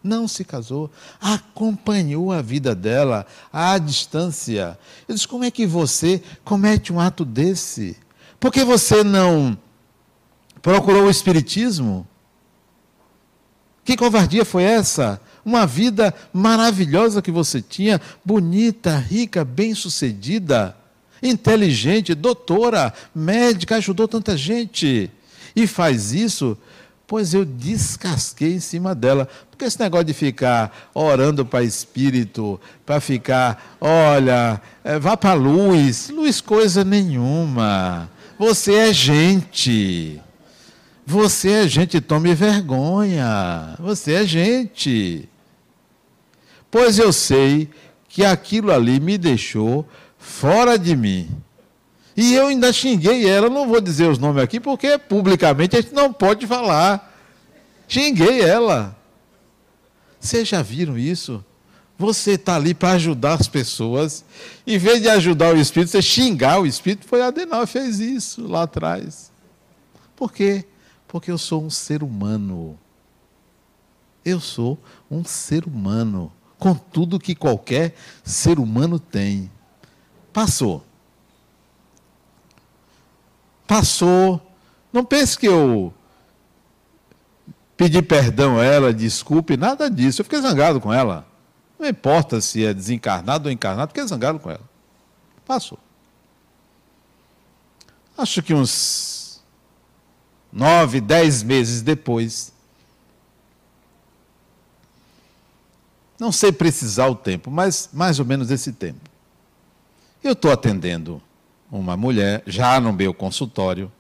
Não se casou, acompanhou a vida dela à distância. Eu disse: como é que você comete um ato desse? Por que você não procurou o Espiritismo? Que covardia foi essa? Uma vida maravilhosa que você tinha, bonita, rica, bem-sucedida, inteligente, doutora, médica, ajudou tanta gente. E faz isso, pois eu descasquei em cima dela. Porque esse negócio de ficar orando para espírito, para ficar, olha, é, vá para luz, luz coisa nenhuma. Você é gente. Você é gente, tome vergonha. Você é gente. Pois eu sei que aquilo ali me deixou fora de mim. E eu ainda xinguei ela, não vou dizer os nomes aqui, porque publicamente a gente não pode falar. Xinguei ela. Vocês já viram isso? Você está ali para ajudar as pessoas. Em vez de ajudar o Espírito, você xingar o Espírito. Foi a Adenal que fez isso lá atrás. Por quê? Porque eu sou um ser humano. Eu sou um ser humano, com tudo que qualquer ser humano tem. Passou. Passou. Não pense que eu pedi perdão a ela, desculpe, nada disso. Eu fiquei zangado com ela. Não importa se é desencarnado ou encarnado, fiquei zangado com ela. Passou. Acho que uns nove, dez meses depois. Não sei precisar o tempo, mas mais ou menos esse tempo. Eu estou atendendo uma mulher, já no meu consultório.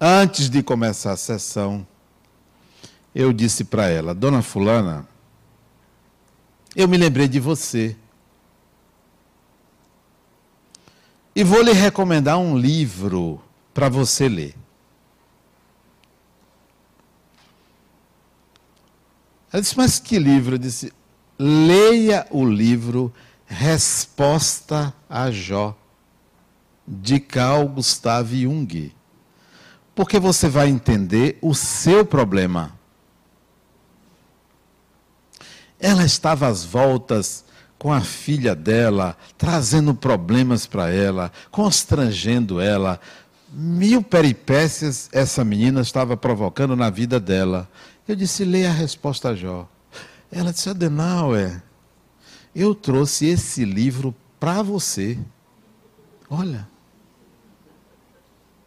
Antes de começar a sessão, eu disse para ela, Dona Fulana, eu me lembrei de você. E vou lhe recomendar um livro para você ler. Ela disse, mas que livro? Eu disse, leia o livro Resposta a Jó, de Carl Gustav Jung. Porque você vai entender o seu problema. Ela estava às voltas com a filha dela, trazendo problemas para ela, constrangendo ela. Mil peripécias essa menina estava provocando na vida dela. Eu disse: leia a resposta a Jó. Ela disse: Adenauer, eu trouxe esse livro para você. Olha.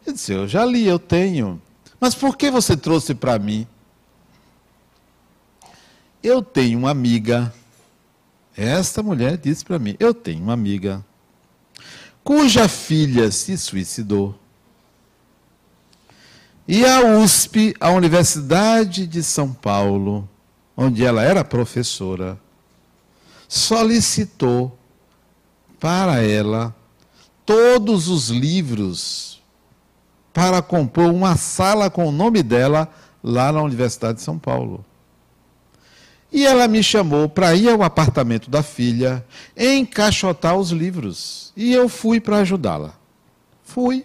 Eu disse: Eu já li, eu tenho. Mas por que você trouxe para mim? Eu tenho uma amiga esta mulher disse para mim: Eu tenho uma amiga cuja filha se suicidou. E a USP, a Universidade de São Paulo, onde ela era professora, solicitou para ela todos os livros para compor uma sala com o nome dela lá na Universidade de São Paulo. E ela me chamou para ir ao apartamento da filha, encaixotar os livros. E eu fui para ajudá-la. Fui.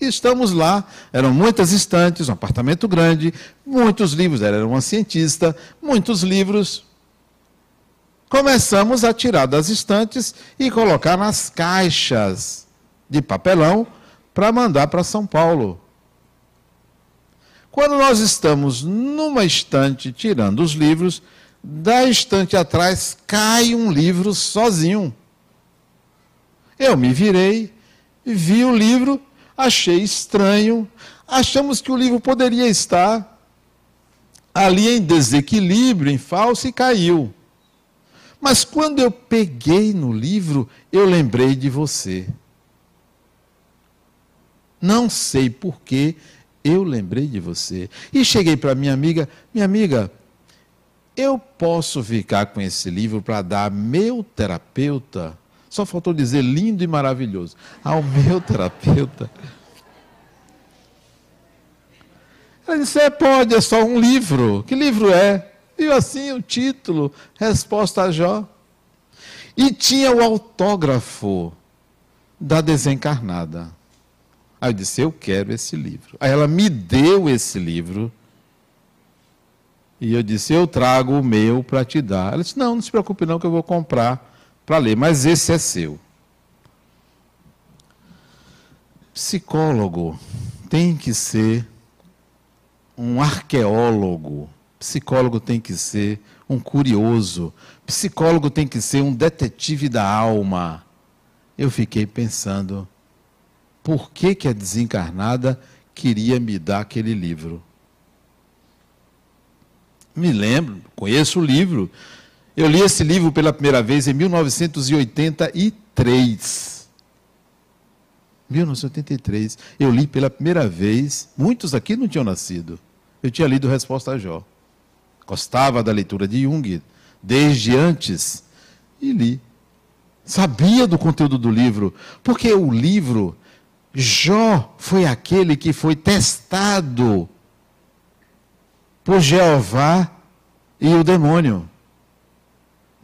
Estamos lá, eram muitas estantes, um apartamento grande, muitos livros, ela era uma cientista, muitos livros. Começamos a tirar das estantes e colocar nas caixas de papelão para mandar para São Paulo. Quando nós estamos numa estante tirando os livros, da estante atrás cai um livro sozinho. Eu me virei, vi o livro, achei estranho, achamos que o livro poderia estar ali em desequilíbrio, em falso, e caiu. Mas quando eu peguei no livro, eu lembrei de você. Não sei por que eu lembrei de você. E cheguei para minha amiga, minha amiga, eu posso ficar com esse livro para dar meu terapeuta? Só faltou dizer lindo e maravilhoso. Ao meu terapeuta. Ela disse: é, pode, é só um livro. Que livro é? E assim o título, Resposta a Jó. E tinha o autógrafo da desencarnada. Aí eu disse: Eu quero esse livro. Aí ela me deu esse livro. E eu disse: Eu trago o meu para te dar. Ela disse: Não, não se preocupe, não, que eu vou comprar para ler, mas esse é seu. Psicólogo tem que ser um arqueólogo. Psicólogo tem que ser um curioso. Psicólogo tem que ser um detetive da alma. Eu fiquei pensando, por que, que a desencarnada queria me dar aquele livro? Me lembro, conheço o livro. Eu li esse livro pela primeira vez em 1983. 1983. Eu li pela primeira vez. Muitos aqui não tinham nascido. Eu tinha lido Resposta a Jó. Gostava da leitura de Jung desde antes e li. Sabia do conteúdo do livro, porque o livro Jó foi aquele que foi testado por Jeová e o demônio.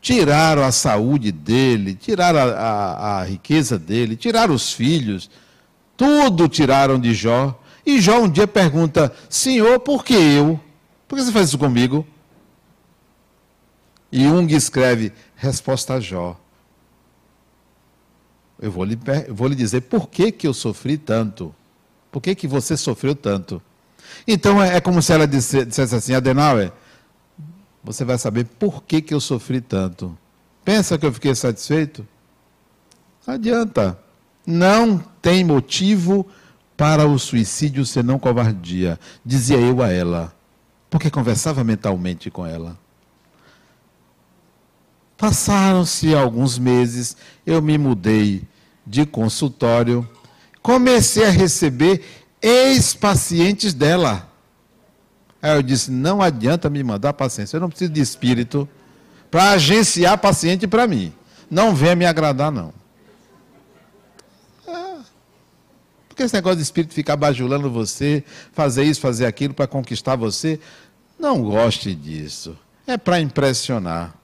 Tiraram a saúde dele, tiraram a, a, a, riqueza dele, tiraram os filhos, tudo tiraram de Jó. E Jó um dia pergunta: Senhor, por que eu? Por que você faz isso comigo? E Jung escreve: Resposta a Jó. Eu vou lhe, eu vou lhe dizer por que, que eu sofri tanto. Por que, que você sofreu tanto? Então é, é como se ela disse, dissesse assim, Adenauer, você vai saber por que, que eu sofri tanto. Pensa que eu fiquei satisfeito? Não adianta. Não tem motivo para o suicídio senão covardia, dizia eu a ela, porque conversava mentalmente com ela. Passaram-se alguns meses, eu me mudei de consultório, comecei a receber ex-pacientes dela. Aí eu disse: não adianta me mandar paciência, eu não preciso de espírito para agenciar paciente para mim. Não venha me agradar, não. É. Porque esse negócio de espírito ficar bajulando você, fazer isso, fazer aquilo para conquistar você, não goste disso. É para impressionar.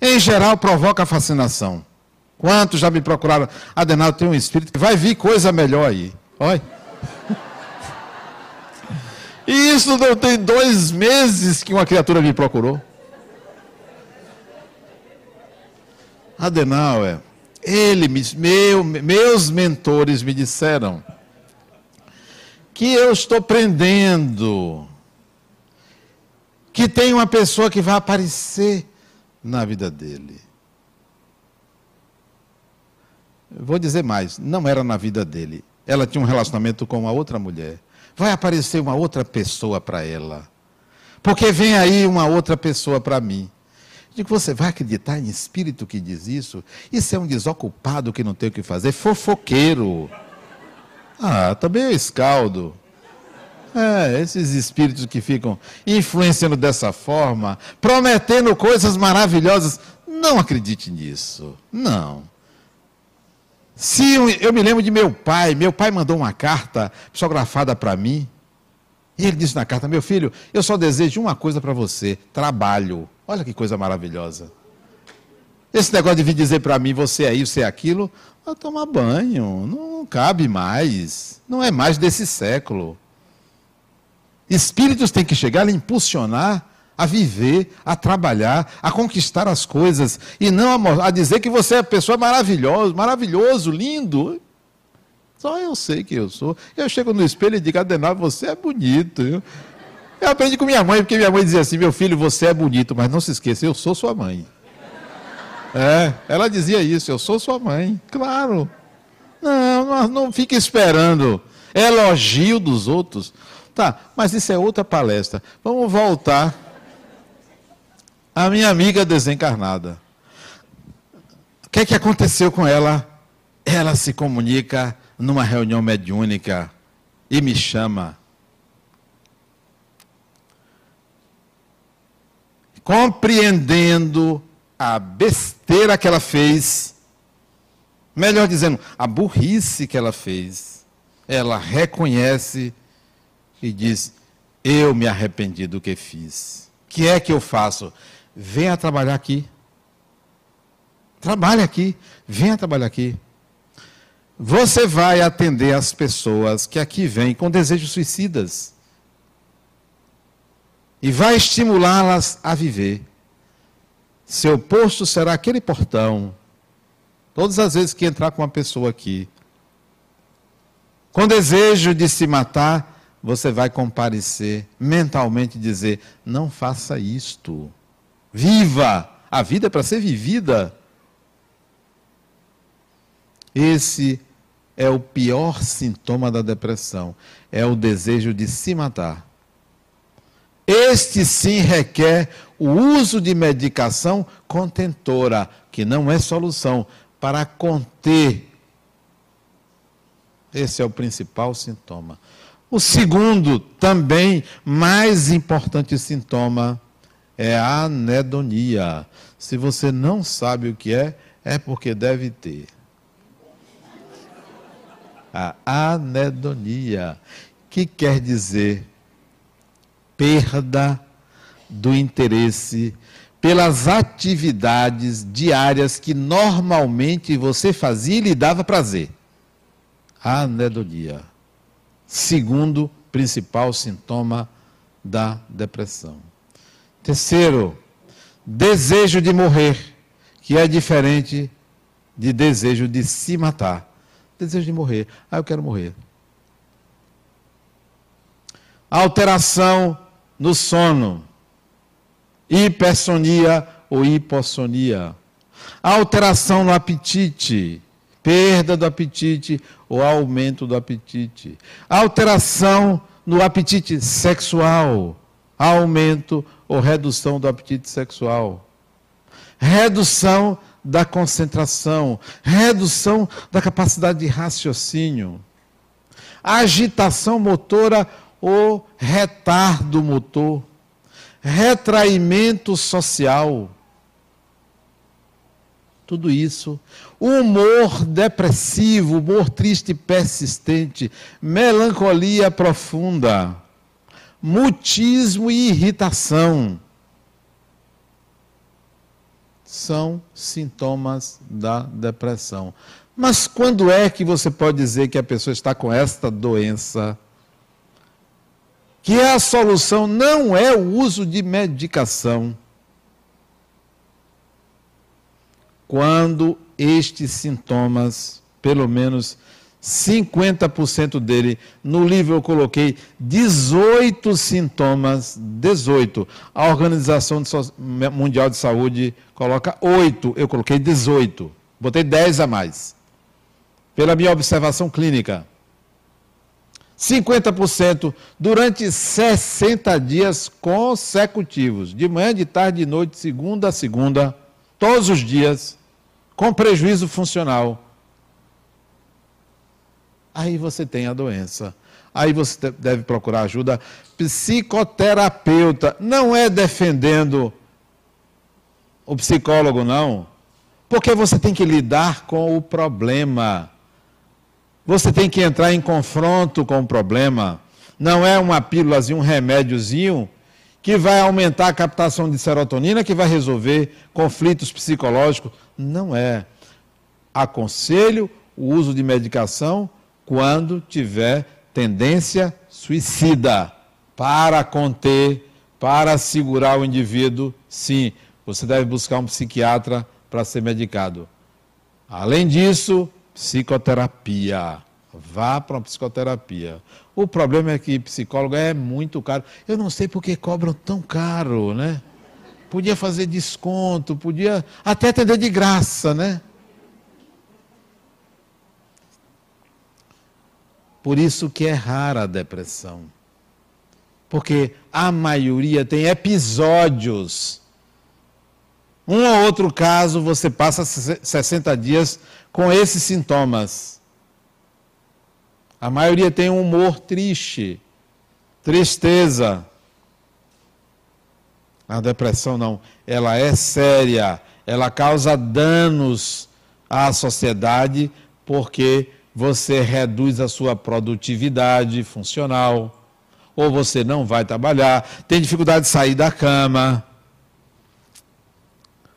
Em geral, provoca fascinação. Quantos já me procuraram? Adenal, tem um espírito que vai vir coisa melhor aí. Olha. E isso não tem dois meses que uma criatura me procurou. Adenauer, ele, meu, meus mentores me disseram que eu estou prendendo, que tem uma pessoa que vai aparecer na vida dele. vou dizer mais, não era na vida dele. Ela tinha um relacionamento com uma outra mulher vai aparecer uma outra pessoa para ela. Porque vem aí uma outra pessoa para mim. Digo, você vai acreditar em espírito que diz isso? Isso é um desocupado que não tem o que fazer, fofoqueiro. Ah, também é escaldo. É, esses espíritos que ficam influenciando dessa forma, prometendo coisas maravilhosas, não acredite nisso. Não. Se eu, eu, me lembro de meu pai, meu pai mandou uma carta psicografada para mim, e ele disse na carta: Meu filho, eu só desejo uma coisa para você: trabalho. Olha que coisa maravilhosa. Esse negócio de vir dizer para mim, você é isso, você é aquilo, vai tomar banho, não cabe mais, não é mais desse século. Espíritos têm que chegar a impulsionar a viver, a trabalhar, a conquistar as coisas e não a, dizer que você é pessoa maravilhosa, maravilhoso, lindo. Só eu sei que eu sou. Eu chego no espelho e digo, Adenal, você é bonito. Eu, eu aprendi com minha mãe, porque minha mãe dizia assim, meu filho, você é bonito, mas não se esqueça, eu sou sua mãe. É, ela dizia isso, eu sou sua mãe. Claro. Não, não, não fique esperando elogio dos outros. Tá, mas isso é outra palestra. Vamos voltar à minha amiga desencarnada. O que é que aconteceu com ela? Ela se comunica numa reunião mediúnica e me chama. Compreendendo a besteira que ela fez, melhor dizendo, a burrice que ela fez, ela reconhece e diz: Eu me arrependi do que fiz. O que é que eu faço? Venha trabalhar aqui. Trabalhe aqui. Venha trabalhar aqui. Você vai atender as pessoas que aqui vêm com desejos suicidas. E vai estimulá-las a viver. Seu posto será aquele portão. Todas as vezes que entrar com uma pessoa aqui, com desejo de se matar, você vai comparecer mentalmente dizer: não faça isto. Viva! A vida é para ser vivida. Esse é o pior sintoma da depressão: é o desejo de se matar. Este sim requer o uso de medicação contentora, que não é solução, para conter. Esse é o principal sintoma. O segundo, também mais importante sintoma, é a anedonia. Se você não sabe o que é, é porque deve ter. A anedonia, que quer dizer perda do interesse pelas atividades diárias que normalmente você fazia e lhe dava prazer. Anedonia segundo principal sintoma da depressão. Terceiro, desejo de morrer, que é diferente de desejo de se matar. Desejo de morrer. Ah, eu quero morrer. Alteração no sono, hipersonia ou hipossonia. Alteração no apetite, perda do apetite ou aumento do apetite. Alteração no apetite sexual, aumento ou redução do apetite sexual. Redução da concentração, redução da capacidade de raciocínio. Agitação motora ou retardo motor. Retraimento social tudo isso. Humor depressivo, humor triste persistente, melancolia profunda, mutismo e irritação. São sintomas da depressão. Mas quando é que você pode dizer que a pessoa está com esta doença? Que a solução não é o uso de medicação quando estes sintomas, pelo menos 50% dele, no livro eu coloquei 18 sintomas, 18. A Organização Mundial de Saúde coloca 8, eu coloquei 18. Botei 10 a mais. Pela minha observação clínica. 50% durante 60 dias consecutivos, de manhã, de tarde, de noite, segunda a segunda, todos os dias com prejuízo funcional. Aí você tem a doença. aí você deve procurar ajuda psicoterapeuta. Não é defendendo o psicólogo, não. Porque você tem que lidar com o problema. Você tem que entrar em confronto com o problema. Não é uma pílulazinha, um remédiozinho que vai aumentar a captação de serotonina, que vai resolver conflitos psicológicos. Não é. Aconselho o uso de medicação quando tiver tendência suicida, para conter, para segurar o indivíduo, sim, você deve buscar um psiquiatra para ser medicado. Além disso, psicoterapia. Vá para uma psicoterapia. O problema é que psicólogo é muito caro. Eu não sei por que cobram tão caro, né? Podia fazer desconto, podia até atender de graça, né? Por isso que é rara a depressão. Porque a maioria tem episódios. Um ou outro caso você passa 60 dias com esses sintomas. A maioria tem um humor triste, tristeza. A depressão não, ela é séria, ela causa danos à sociedade porque você reduz a sua produtividade funcional, ou você não vai trabalhar, tem dificuldade de sair da cama,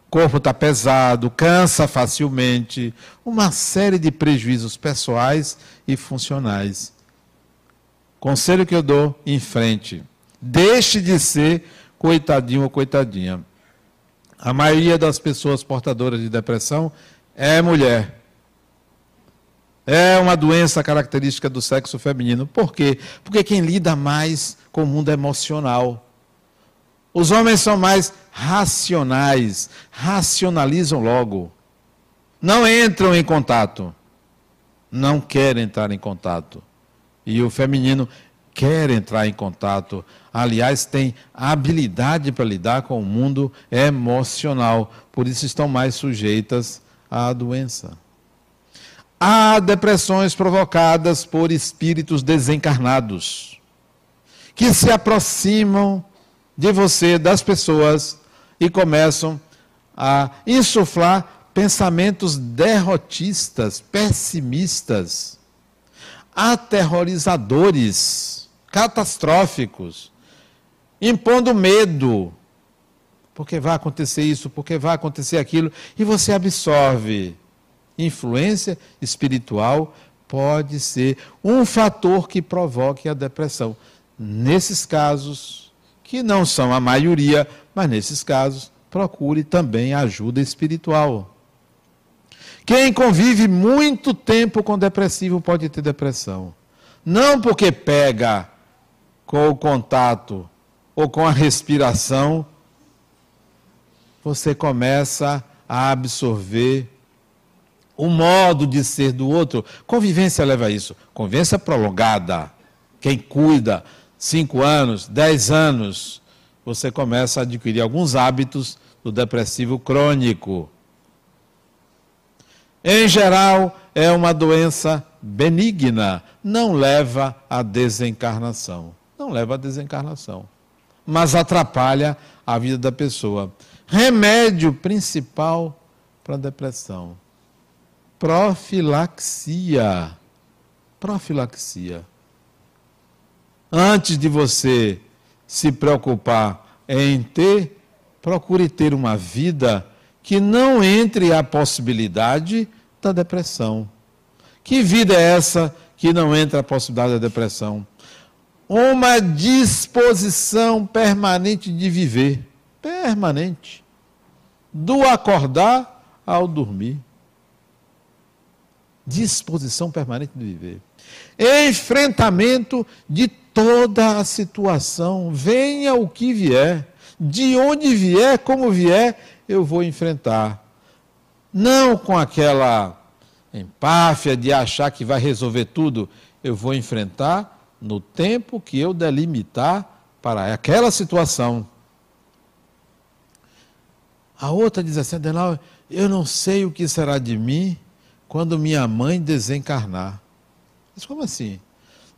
corpo está pesado, cansa facilmente, uma série de prejuízos pessoais e funcionais. Conselho que eu dou em frente: deixe de ser coitadinho ou coitadinha. A maioria das pessoas portadoras de depressão é mulher. É uma doença característica do sexo feminino. Por quê? Porque quem lida mais com o mundo emocional. Os homens são mais racionais, racionalizam logo. Não entram em contato. Não querem entrar em contato. E o feminino quer entrar em contato. Aliás, tem habilidade para lidar com o mundo emocional. Por isso estão mais sujeitas à doença. Há depressões provocadas por espíritos desencarnados, que se aproximam de você, das pessoas, e começam a insuflar pensamentos derrotistas, pessimistas, aterrorizadores, catastróficos, impondo medo, porque vai acontecer isso, porque vai acontecer aquilo, e você absorve influência espiritual pode ser um fator que provoque a depressão. Nesses casos, que não são a maioria, mas nesses casos, procure também ajuda espiritual. Quem convive muito tempo com depressivo pode ter depressão. Não porque pega com o contato ou com a respiração, você começa a absorver o modo de ser do outro. Convivência leva a isso. Convivência prolongada. Quem cuida, cinco anos, dez anos, você começa a adquirir alguns hábitos do depressivo crônico. Em geral, é uma doença benigna, não leva à desencarnação. Não leva à desencarnação, mas atrapalha a vida da pessoa. Remédio principal para a depressão profilaxia. Profilaxia. Antes de você se preocupar em ter, procure ter uma vida que não entre a possibilidade da depressão. Que vida é essa que não entra a possibilidade da depressão? Uma disposição permanente de viver. Permanente. Do acordar ao dormir disposição permanente de viver. Enfrentamento de toda a situação, venha o que vier, de onde vier, como vier, eu vou enfrentar. Não com aquela empáfia de achar que vai resolver tudo, eu vou enfrentar no tempo que eu delimitar para aquela situação. A outra diz assim, Adenal, eu não sei o que será de mim quando minha mãe desencarnar. Mas como assim?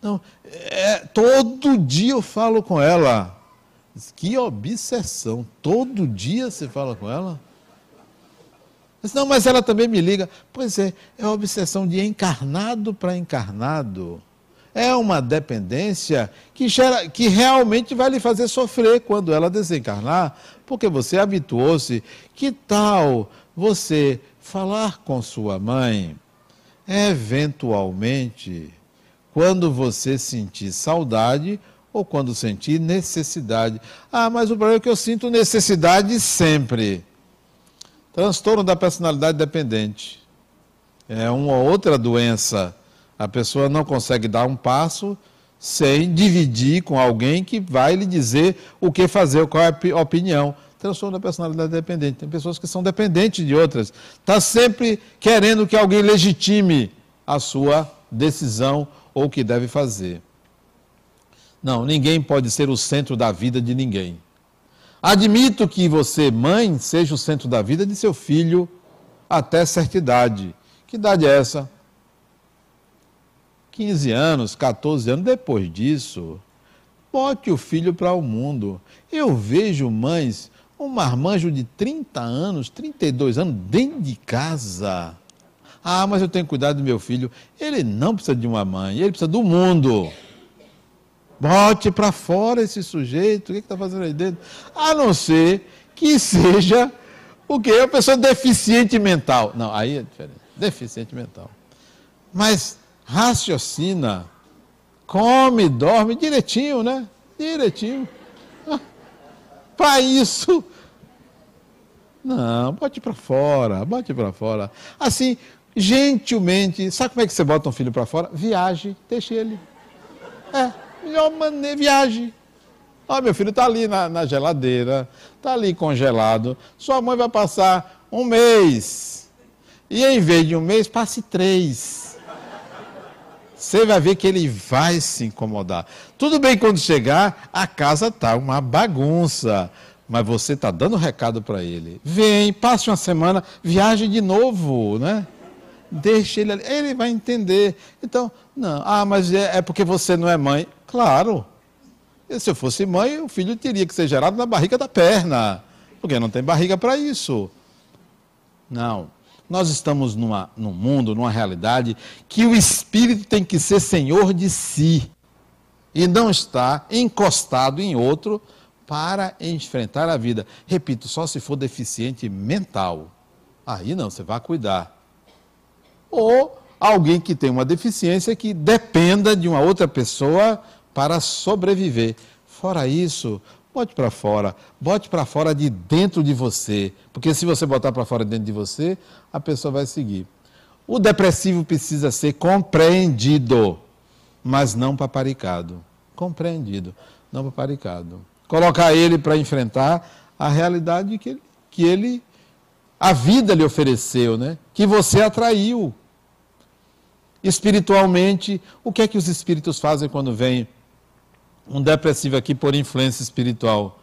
Não, é, todo dia eu falo com ela. Que obsessão. Todo dia você fala com ela? Não, mas ela também me liga. Pois é, é a obsessão de encarnado para encarnado. É uma dependência que, gera, que realmente vai lhe fazer sofrer quando ela desencarnar, porque você habituou-se. Que tal você falar com sua mãe, eventualmente, quando você sentir saudade ou quando sentir necessidade? Ah, mas o problema é que eu sinto necessidade sempre. Transtorno da personalidade dependente. É uma outra doença. A pessoa não consegue dar um passo sem dividir com alguém que vai lhe dizer o que fazer, qual é a opinião. Transtorno da personalidade dependente. Tem pessoas que são dependentes de outras. Está sempre querendo que alguém legitime a sua decisão ou o que deve fazer. Não, ninguém pode ser o centro da vida de ninguém. Admito que você, mãe, seja o centro da vida de seu filho até certa idade. Que idade é essa? 15 anos, 14 anos. Depois disso, bote o filho para o mundo. Eu vejo mães, um marmanjo de 30 anos, 32 anos, dentro de casa. Ah, mas eu tenho cuidado do meu filho. Ele não precisa de uma mãe, ele precisa do mundo. Bote para fora esse sujeito, o que está fazendo aí dentro? A não ser que seja o que? A pessoa deficiente mental. Não, aí é diferente. Deficiente mental. Mas raciocina, come, dorme direitinho, né? Direitinho. Para isso. Não, bote para fora, bote para fora. Assim, gentilmente, sabe como é que você bota um filho para fora? Viaje, deixe ele. É melhor maneira, viaje. Ó, meu filho está ali na, na geladeira, está ali congelado. Sua mãe vai passar um mês. E em vez de um mês, passe três. Você vai ver que ele vai se incomodar. Tudo bem quando chegar, a casa está uma bagunça. Mas você está dando recado para ele. Vem, passe uma semana, viaje de novo, né? Deixe ele ali. Ele vai entender. Então, não. Ah, mas é, é porque você não é mãe. Claro. E se eu fosse mãe, o filho teria que ser gerado na barriga da perna, porque não tem barriga para isso. Não. Nós estamos numa, num mundo, numa realidade, que o espírito tem que ser senhor de si e não estar encostado em outro para enfrentar a vida. Repito, só se for deficiente mental. Aí não, você vai cuidar. Ou alguém que tem uma deficiência que dependa de uma outra pessoa para sobreviver. Fora isso, bote para fora, bote para fora de dentro de você, porque se você botar para fora dentro de você, a pessoa vai seguir. O depressivo precisa ser compreendido, mas não paparicado. Compreendido, não paparicado. Colocar ele para enfrentar a realidade que ele, que ele, a vida lhe ofereceu, né? que você atraiu. Espiritualmente, o que é que os espíritos fazem quando vêm um depressivo aqui por influência espiritual.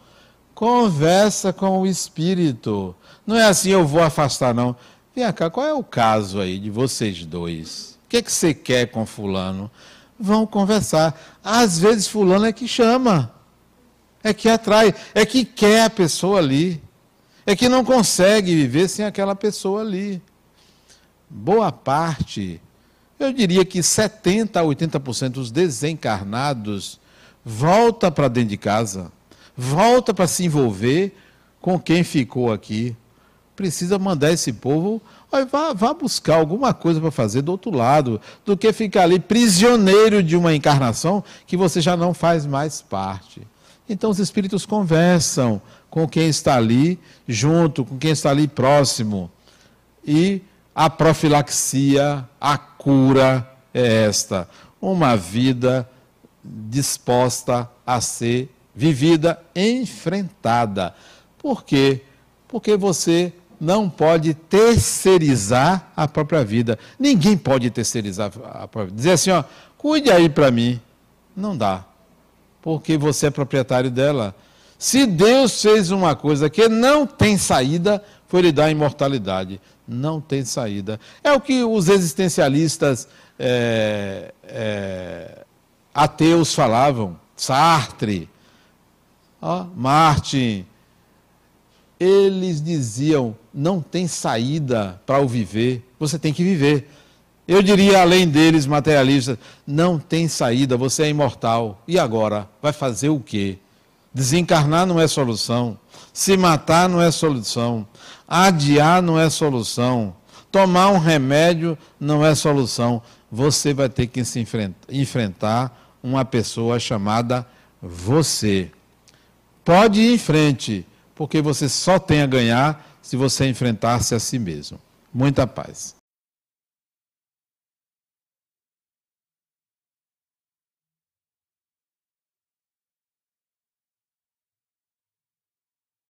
Conversa com o espírito. Não é assim, eu vou afastar, não. Vem cá, qual é o caso aí de vocês dois? O que, é que você quer com fulano? Vão conversar. Às vezes fulano é que chama, é que atrai, é que quer a pessoa ali, é que não consegue viver sem aquela pessoa ali. Boa parte, eu diria que 70 a 80% dos desencarnados volta para dentro de casa, volta para se envolver com quem ficou aqui. Precisa mandar esse povo, vá, vá buscar alguma coisa para fazer do outro lado, do que ficar ali prisioneiro de uma encarnação que você já não faz mais parte. Então os espíritos conversam com quem está ali junto, com quem está ali próximo. E a profilaxia, a cura é esta: uma vida disposta a ser vivida, enfrentada. Por quê? Porque você não pode terceirizar a própria vida. Ninguém pode terceirizar a própria vida. Dizer assim, ó, cuide aí para mim. Não dá. Porque você é proprietário dela. Se Deus fez uma coisa que não tem saída, foi lhe dar imortalidade. Não tem saída. É o que os existencialistas é, é, ateus falavam, Sartre, Martin, eles diziam: não tem saída para o viver, você tem que viver. Eu diria, além deles, materialistas, não tem saída, você é imortal. E agora? Vai fazer o quê? Desencarnar não é solução. Se matar não é solução. Adiar não é solução. Tomar um remédio não é solução. Você vai ter que se enfrentar uma pessoa chamada você. Pode ir em frente, porque você só tem a ganhar se você enfrentar-se a si mesmo. Muita paz.